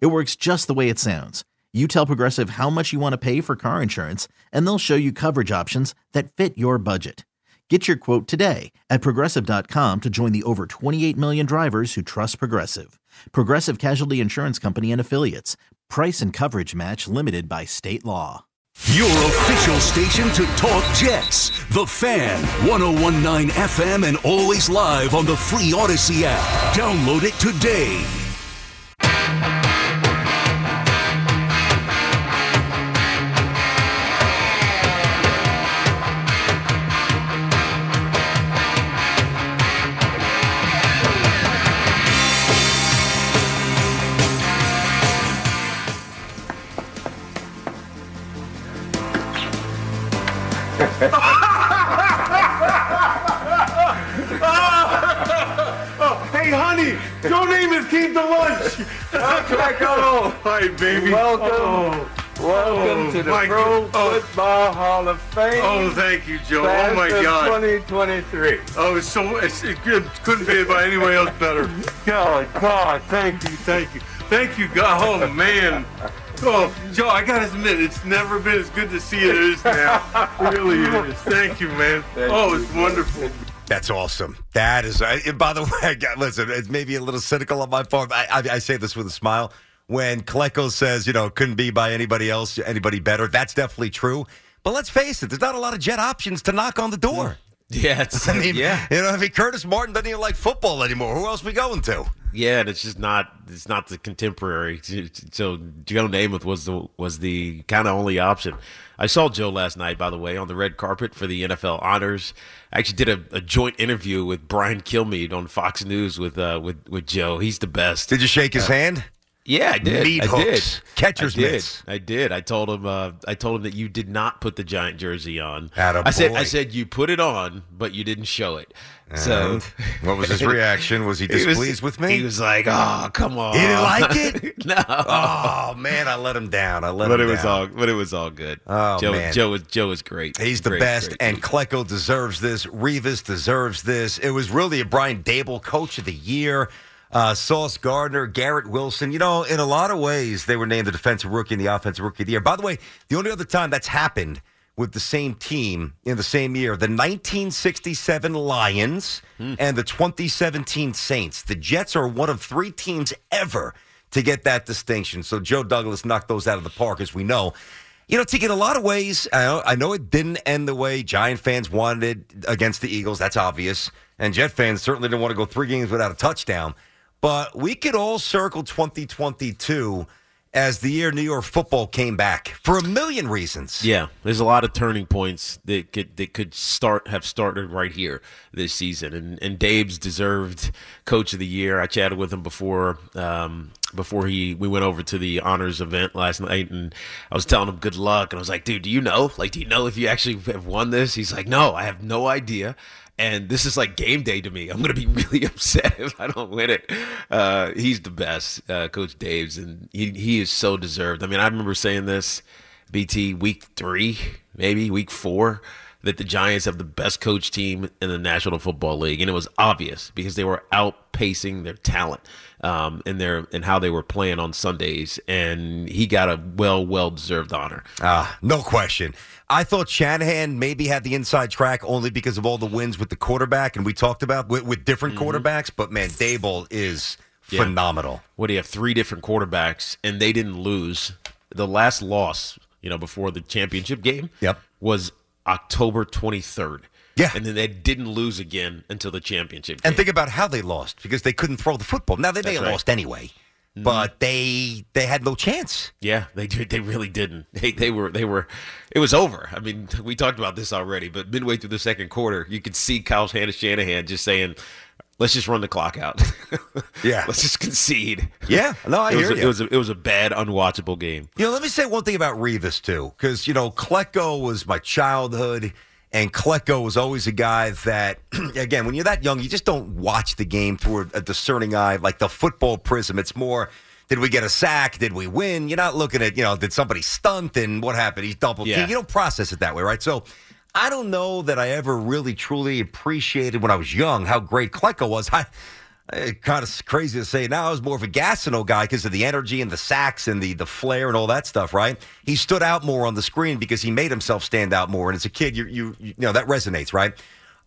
It works just the way it sounds. You tell Progressive how much you want to pay for car insurance, and they'll show you coverage options that fit your budget. Get your quote today at progressive.com to join the over 28 million drivers who trust Progressive. Progressive Casualty Insurance Company and Affiliates. Price and coverage match limited by state law. Your official station to talk Jets. The Fan, 1019 FM, and always live on the free Audacy app. Download it today. Baby. welcome, Oh, welcome oh, to the my Pro God. Oh. Football Hall of Fame. oh, thank you, Joe. class Oh, my of God. 2023. Oh, it's so it's, it could- couldn't be by anybody else better. God, oh, God, thank you, thank you, thank you, God. Oh man. Oh, Joe, I gotta admit, it's never been as good to see it as it is now. It really is. Thank you, man. Thank oh, you. it's wonderful. That's awesome. That is. I, and by the way, I got, listen. It's maybe a little cynical on my part. But I, I, I say this with a smile. When Klecko says, you know, couldn't be by anybody else, anybody better. That's definitely true. But let's face it. There's not a lot of jet options to knock on the door. Yeah, it's, I mean, yeah, you know, I mean, Curtis Martin doesn't even like football anymore. Who else we going to? yeah, and it's just not it's not the contemporary. So Joe Namath was the was the kind of only option. I saw Joe last night, by the way, on the red carpet for the NFL honors. I actually did a, a joint interview with Brian Kilmeade on Fox News with uh, with with Joe. He's the best. Did you shake his hand? Yeah, I did. Meat I hooks, did. catcher's I did. mitts. I did. I told him. Uh, I told him that you did not put the giant jersey on. Atta I said. I said you put it on, but you didn't show it. So what was his reaction? Was he he was- displeased with me? He was like, "Oh, come on." He didn't like it? no. oh man, I let him down. I let but him it was down. all. But it was all good. Oh, Joe, man. Joe was Joe was great. He's the Great, best, great and. Klecko deserves this. Revis deserves this. It was really a Brian Daboll Coach of the Year. Uh, Sauce Gardner, Garrett Wilson. You know, in a lot of ways, they were named the defensive rookie and the offensive rookie of the year. By the way, the only other time that's happened with the same team in the same year, the 1967 Lions and the 2017 Saints. The Jets are one of three teams ever to get that distinction. So Joe Douglas knocked those out of the park, as we know. You know, Tiki, in a lot of ways, I know, I know it didn't end the way Giant fans wanted it against the Eagles. That's obvious. And Jet fans certainly didn't want to go three games without a touchdown. But we could all circle 2022 as the year New York football came back for a million reasons. Yeah, there's a lot of turning points that could that could start have started right here this season, and and Dave's deserved Coach of the Year. I chatted with him before um, before he we went over to the honors event last night, and I was telling him good luck, and I was like, dude, do you know? Like, do you know if you actually have won this? He's like, no, I have no idea. And this is like game day to me. I'm going to be really upset if I don't win it. Uh, he's the best, uh, Coach Dave's, and he, he is so deserved. I mean, I remember saying this, BT, week three, maybe week four, that the Giants have the best coach team in the National Football League. And it was obvious because they were outpacing their talent um, and their and how they were playing on Sundays. And he got a well, well deserved honor. Ah, no question. I thought Shanahan maybe had the inside track only because of all the wins with the quarterback, and we talked about with, with different quarterbacks. But man, Daboll is Yeah. phenomenal. what do you have three different quarterbacks and they didn't lose the last loss you know before the championship game Yep. was october 23rd Yeah. and then they didn't lose again until the championship game And think about how they lost because they couldn't throw the football. Now they may That's have right. lost anyway, mm-hmm. but they they had no chance. yeah they did they really didn't they, they were they were it was over i mean we talked about this already but midway through the second quarter you could see kyle shanahan just saying let's just run the clock out. Yeah. let's just concede. Yeah, no, I it hear was a, you. It was a, it was a bad, unwatchable game. You know, let me say one thing about Revis too, because you know, Klecko was my childhood, and Klecko was always a guy that, again, when you're that young, you just don't watch the game through a, discerning eye, like the football prism. It's more, did we get a sack? Did we win? You're not looking at, you know, did somebody stunt and what happened? He's double Yeah. You don't process it that way, right? So. I don't know that I ever really truly appreciated when I was young how great Klecko was. I, eh, it's kind of crazy to say now. I was more of a Gastineau guy because of the energy and the sacks and the the flair and all that stuff. Right? He stood out more on the screen because he made himself stand out more. And as a kid, you you you know that resonates, right?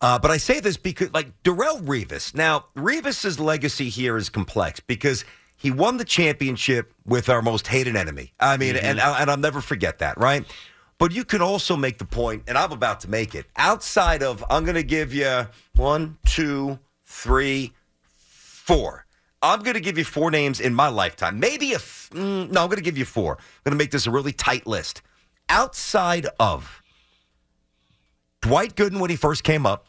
Uh, but I say this because like Darrelle Revis. Now Revis's legacy here is complex because he won the championship with our most hated enemy. I mean, mm-hmm. and uh, and I'll never forget that. Right? But you can also make the point, and I'm about to make it. Outside of, I'm going to give you one, two, three, four. I'm going to give you four names in my lifetime. Maybe a, f- mm, no, I'm going to give you four. I'm going to make this a really tight list. Outside of Dwight Gooden when he first came up,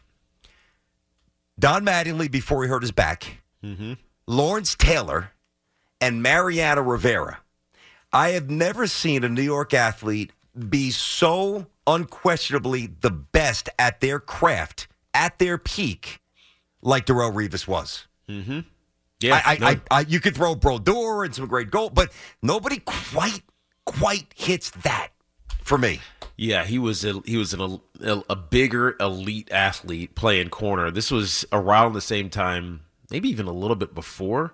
Don Mattingly before he hurt his back, Lawrence Taylor, and Mariano Rivera. I have never seen a New York athlete be so unquestionably the best at their craft, at their peak, like Darrelle Revis was. Mm-hmm. Yeah, I, I, no, I, I, you could throw Brodeur and some great goal, but nobody quite, quite hits that for me. Yeah, he was a, he was an, a, a bigger elite athlete playing corner. This was around the same time, maybe even a little bit before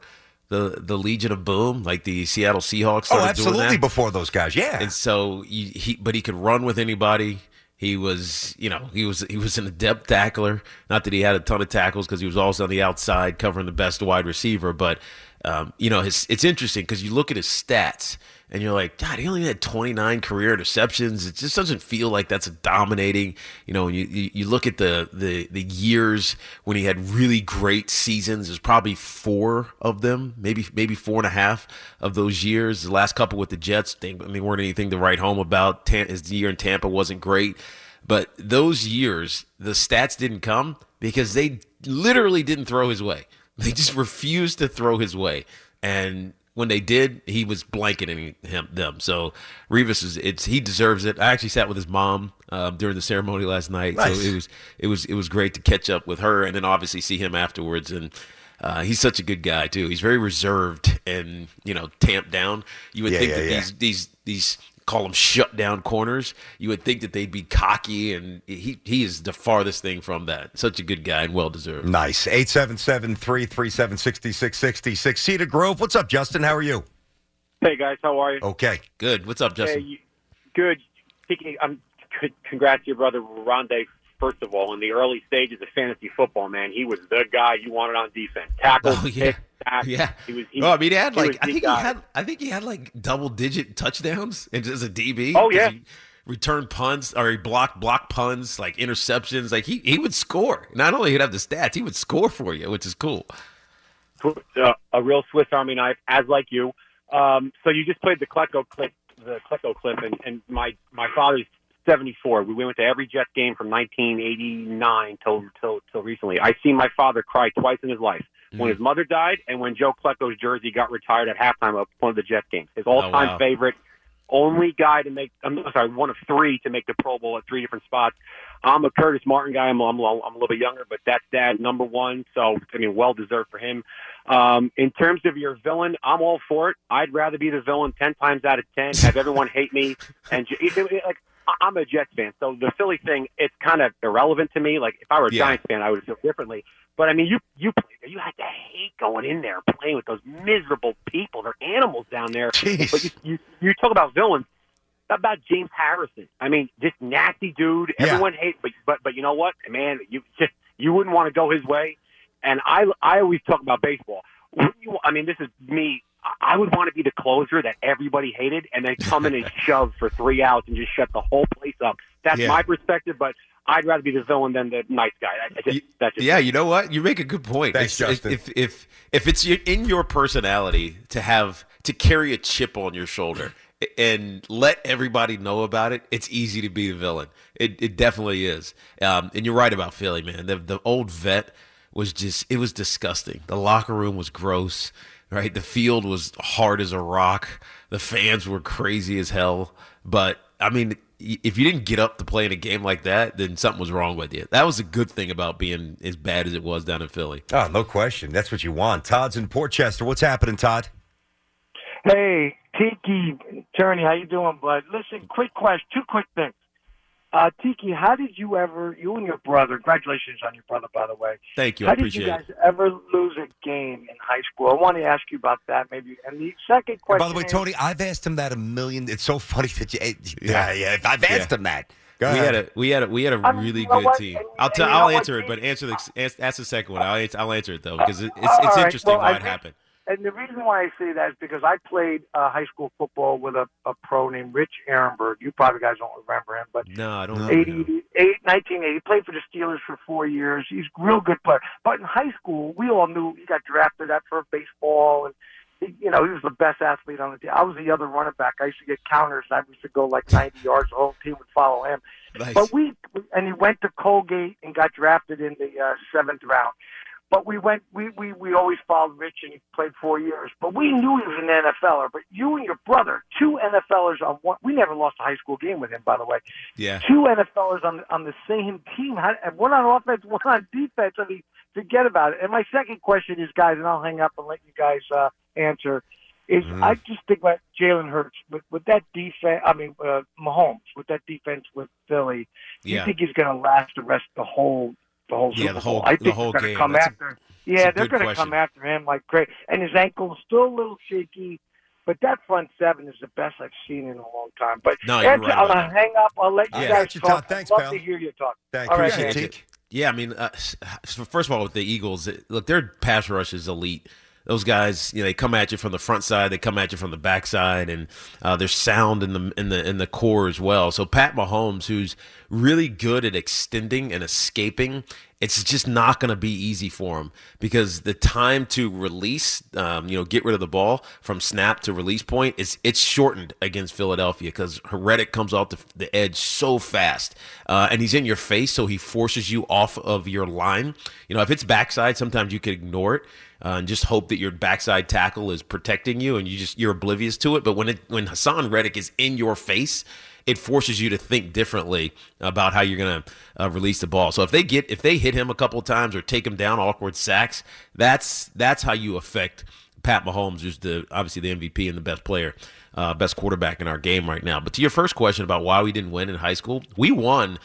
the the Legion of Boom, like the Seattle Seahawks. Oh, absolutely Doing that. before those guys. Yeah. And so he, he, but he could run with anybody. He was, you know, he was he was an adept tackler. Not that he had a ton of tackles because he was also on the outside covering the best wide receiver. But um, you know, his, it's interesting because you look at his stats and you're like, God, he only had 29 career interceptions. It just doesn't feel like that's a dominating. You know, you you, look at the, the the years when he had really great seasons. There's probably four of them, maybe maybe four and a half of those years. The last couple with the Jets, they, I mean, weren't anything to write home about. His year in Tampa wasn't great, but those years, the stats didn't come because they literally didn't throw his way. They just refused to throw his way, and when they did, he was blanketing him them. So Revis is it's he deserves it. I actually sat with his mom um, during the ceremony last night, Nice. so it was it was it was great to catch up with her, and then obviously see him afterwards. And uh, he's such a good guy too. He's very reserved and you know tamped down. You would Yeah, think yeah, that yeah. these these these call them shut down corners. You would think that they'd be cocky, and he he is the farthest thing from that. Such a good guy and well deserved. nice. 877 337 6666. Cedar Grove. What's up, Justin? How are you? Hey guys, how are you? Okay. Good. What's up, Hey, Justin? you, good. Speaking, um, c- congrats to your brother Rondé. First of all, in the early stages of fantasy football, man, he was the guy you wanted on defense. Tackle, Oh, yeah. Yeah. He was. He, oh, I mean, he had like I think he had I think he had like double digit touchdowns and as a DB. Oh, yeah. he returned punts or he blocked block punts like interceptions. Like he he would score. Not only he'd have the stats, he would score for you, which is cool. uh, a real Swiss Army knife, as like you. Um, so you just played the Klecko clip, the Klecko clip, and, and my my father's 74. We went to every Jets game from 1989 till till till recently. I seen my father cry twice in his life. When his mother died, and when Joe Klecko's jersey got retired at halftime of one of the Jets games. His all-time wow. favorite, only guy to make. I'm sorry, one of three to make the Pro Bowl at three different spots. I'm a Curtis Martin guy. I'm, I'm, I'm a little bit younger, but that's dad number one. So I mean, well deserved for him. Um, in terms of your villain, I'm all for it. I'd rather be the villain ten times out of ten. Have everyone hate me, and ju- it- it- like I'm a Jets fan, so the Philly thing it's kind of irrelevant to me. Like if I were a Yeah. Giants fan, I would feel differently. But I mean, you you played, you had to hate going in there playing with those miserable people. They're animals down there. Jeez. But you, you you talk about villains. How about James Harrison? I mean, this nasty dude. Yeah. Everyone hates, but but but you know what, man? You just you wouldn't want to go his way. And I I always talk about baseball. You, I mean, this is me. I- I would want to be the closer that everybody hated, and then come in and shove for three outs and just shut the whole place up. That's Yeah. my perspective, but I'd rather be the villain than the nice guy. I, I just, that's just Yeah, you know what? You make a good point. Thanks, It's- Justin. If if if it's in your personality to have to carry a chip on your shoulder and let everybody know about it, it's easy to be the villain. It it definitely is. Um, and you're right about Philly, man. The the old vet was just it was disgusting. The locker room was gross, right? The field was hard as a rock. The fans were crazy as hell. But I mean, if you didn't get up to play in a game like that, then something was wrong with you. That was a good thing about being as bad as it was down in Philly. Oh, no question. That's what you want. Todd's in Portchester. What's happening, Todd? Hey, Tiki, Tierney, how you doing, bud? Listen, quick question, two quick things. Uh, Tiki, how did you ever, you and your brother, congratulations on your brother, by the way. Thank you. I How did appreciate you guys it. ever lose a game in high school? I want to ask you about that, maybe. And the second And question. by the way, is- Tony, I've asked him that a million. It's so funny that you. Yeah. Yeah, yeah. I've asked Yeah. him that. Go We had a we had a we had a I mean, really you know good what? team. And- I'll tell I'll what, answer it, but answer the ask, ask the second one. I'll answer, I'll answer it though because it, it's it's right, interesting well, I why it think- happened. And the reason why I say that is because I played uh, high school football with a, a pro named Rich Erenberg. You probably guys don't remember him, but No, I don't. know. 80, 1980. He played for the Steelers for four years. He's a real good player. But in high school, we all knew he got drafted at for baseball, and he, you know he was the best athlete on the team. I was the other running back. I used to get counters. and I used to go like 90 yards. The whole team would follow him. Nice. But we and he went to Colgate and got drafted in the uh, seventh round. But we went. We, we we always followed Rich, and he played four years. But we knew he was an NFLer. But you and your brother, two NFLers on one. We never lost a high school game with him, by the way yeah. two NFLers on on the same team, one on offense, one on defense. I mean, forget about it. And my second question is, guys, and I'll hang up and let you guys uh, answer. Is Mm-hmm. I just think about Jalen Hurts with with that defense. I mean, uh, Mahomes with that defense with Philly. Do you think he's going to last the rest the whole the whole Yeah, Super the whole- Bowl? I the think whole they're gonna come That's after. a yeah, they're going to come after him like crazy. And his ankle's still a little shaky. But that front seven is the best I've seen in a long time. But No, you're answer, right I'm about gonna that. hang up. I'll let you I guys got you, talk. Thanks, I'd love pal. to hear you talk. Thank All you. right, Appreciate it, Yeah, I mean, uh, first of all, with the Eagles, look, their pass rush is elite. Those guys, you know, they come at you from the front side, they come at you from the back side, and uh, they're sound in the in the in the core as well. So Pat Mahomes, who's really good at extending and escaping, it's just not going to be easy for him because the time to release, um, you know, get rid of the ball from snap to release point is it's shortened against Philadelphia because Heretic comes off the, the edge so fast, uh, and he's in your face, so he forces you off of your line. You know, if it's backside, sometimes you could ignore it. Uh, and just hope that your backside tackle is protecting you, and you just you're oblivious to it. But when it when Haason Reddick is in your face, it forces you to think differently about how you're going to uh, release the ball. So if they get if they hit him a couple times or take him down awkward sacks, that's that's how you affect Pat Mahomes, who's the obviously the MVP and the best player, uh, best quarterback in our game right now. But to your first question about why we didn't win in high school, we won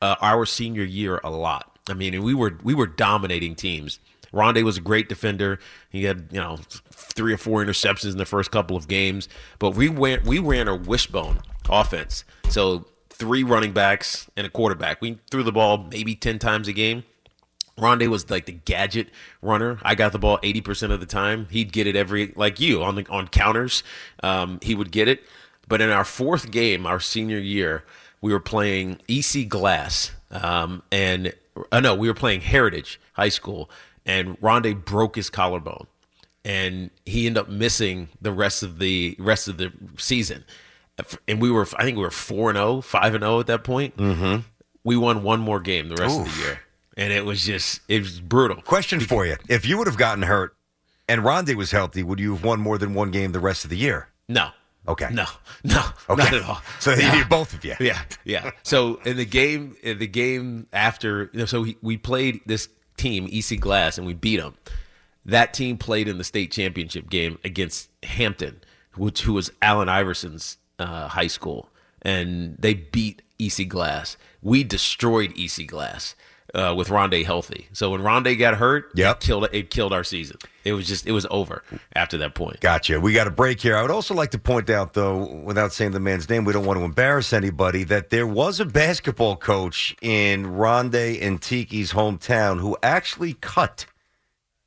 uh, our senior year a lot. I mean, we were we were dominating teams. Rondé was a great defender. He had you know three or four interceptions in the first couple of games, but we went we ran a wishbone offense. So three running backs and a quarterback. We threw the ball maybe ten times a game. Rondé was like the gadget runner. I got the ball eighty percent of the time. He'd get it every like you on the on counters. Um, he would get it. But in our fourth game, our senior year, we were playing EC Glass, um, and uh, no, we were playing Heritage High School, and Rondé broke his collarbone, and he ended up missing the rest of the rest of the season. And we were, I think we were four and 0, 5 and zero at that point. Mm-hmm. We won one more game the rest of the year, and it was just it was brutal. Question for you: If you would have gotten hurt and Rondé was healthy, would you have won more than one game the rest of the year? No. Okay. No, no, Okay. not at all. So No. need both of you. Yeah, yeah. So in the game, in the game after, you know, so we, we played this team, EC Glass, and we beat them. That team played in the state championship game against Hampton, which who was Allen Iverson's uh, high school, and they beat EC Glass. We destroyed EC Glass uh, with Rondé healthy. So when Rondé got hurt, Yep. it killed it killed our season. It was just it was over after that point. Gotcha. We got a break here. I would also like to point out, though, without saying the man's name, we don't want to embarrass anybody, that there was a basketball coach in Rondé and Tiki's hometown who actually cut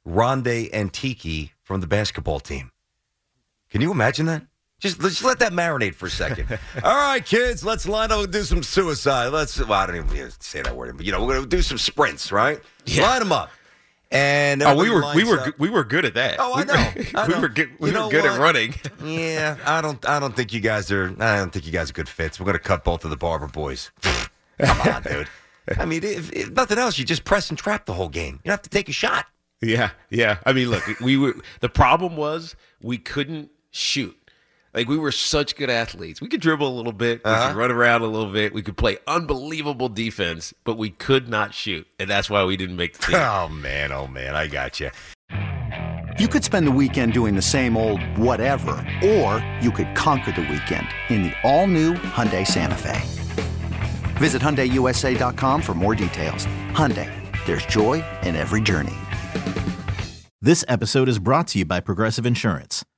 Rondé and Tiki from the basketball team. Can you imagine that? Just let's let that marinate for a second. All right, kids, let's line up and do some suicide. Let's. Well, I don't even say that word, but you know, we're gonna do some sprints, right? Line them up. And Oh, we were we were up. good- we were good at that. Oh, I know. I we were good. We You were good what? at running. Yeah, I don't. I don't think you guys are. I don't think you guys are good fits. We're gonna cut both of the Barber boys. Come on, dude. I mean, if, if nothing else, you just press and trap the whole game. You don't have to take a shot. Yeah, yeah. I mean, look, we were the problem was we couldn't shoot. Like we were such good athletes. We could dribble a little bit, we Uh-huh. could run around a little bit, we could play unbelievable defense, but we could not shoot, and that's why we didn't make the team. Oh man, oh man, I got you. You could spend the weekend doing the same old whatever, or you could conquer the weekend in the all-new Hyundai Santa Fe. Visit HyundaiUSA.com for more details. Hyundai, there's joy in every journey. This episode is brought to you by Progressive Insurance.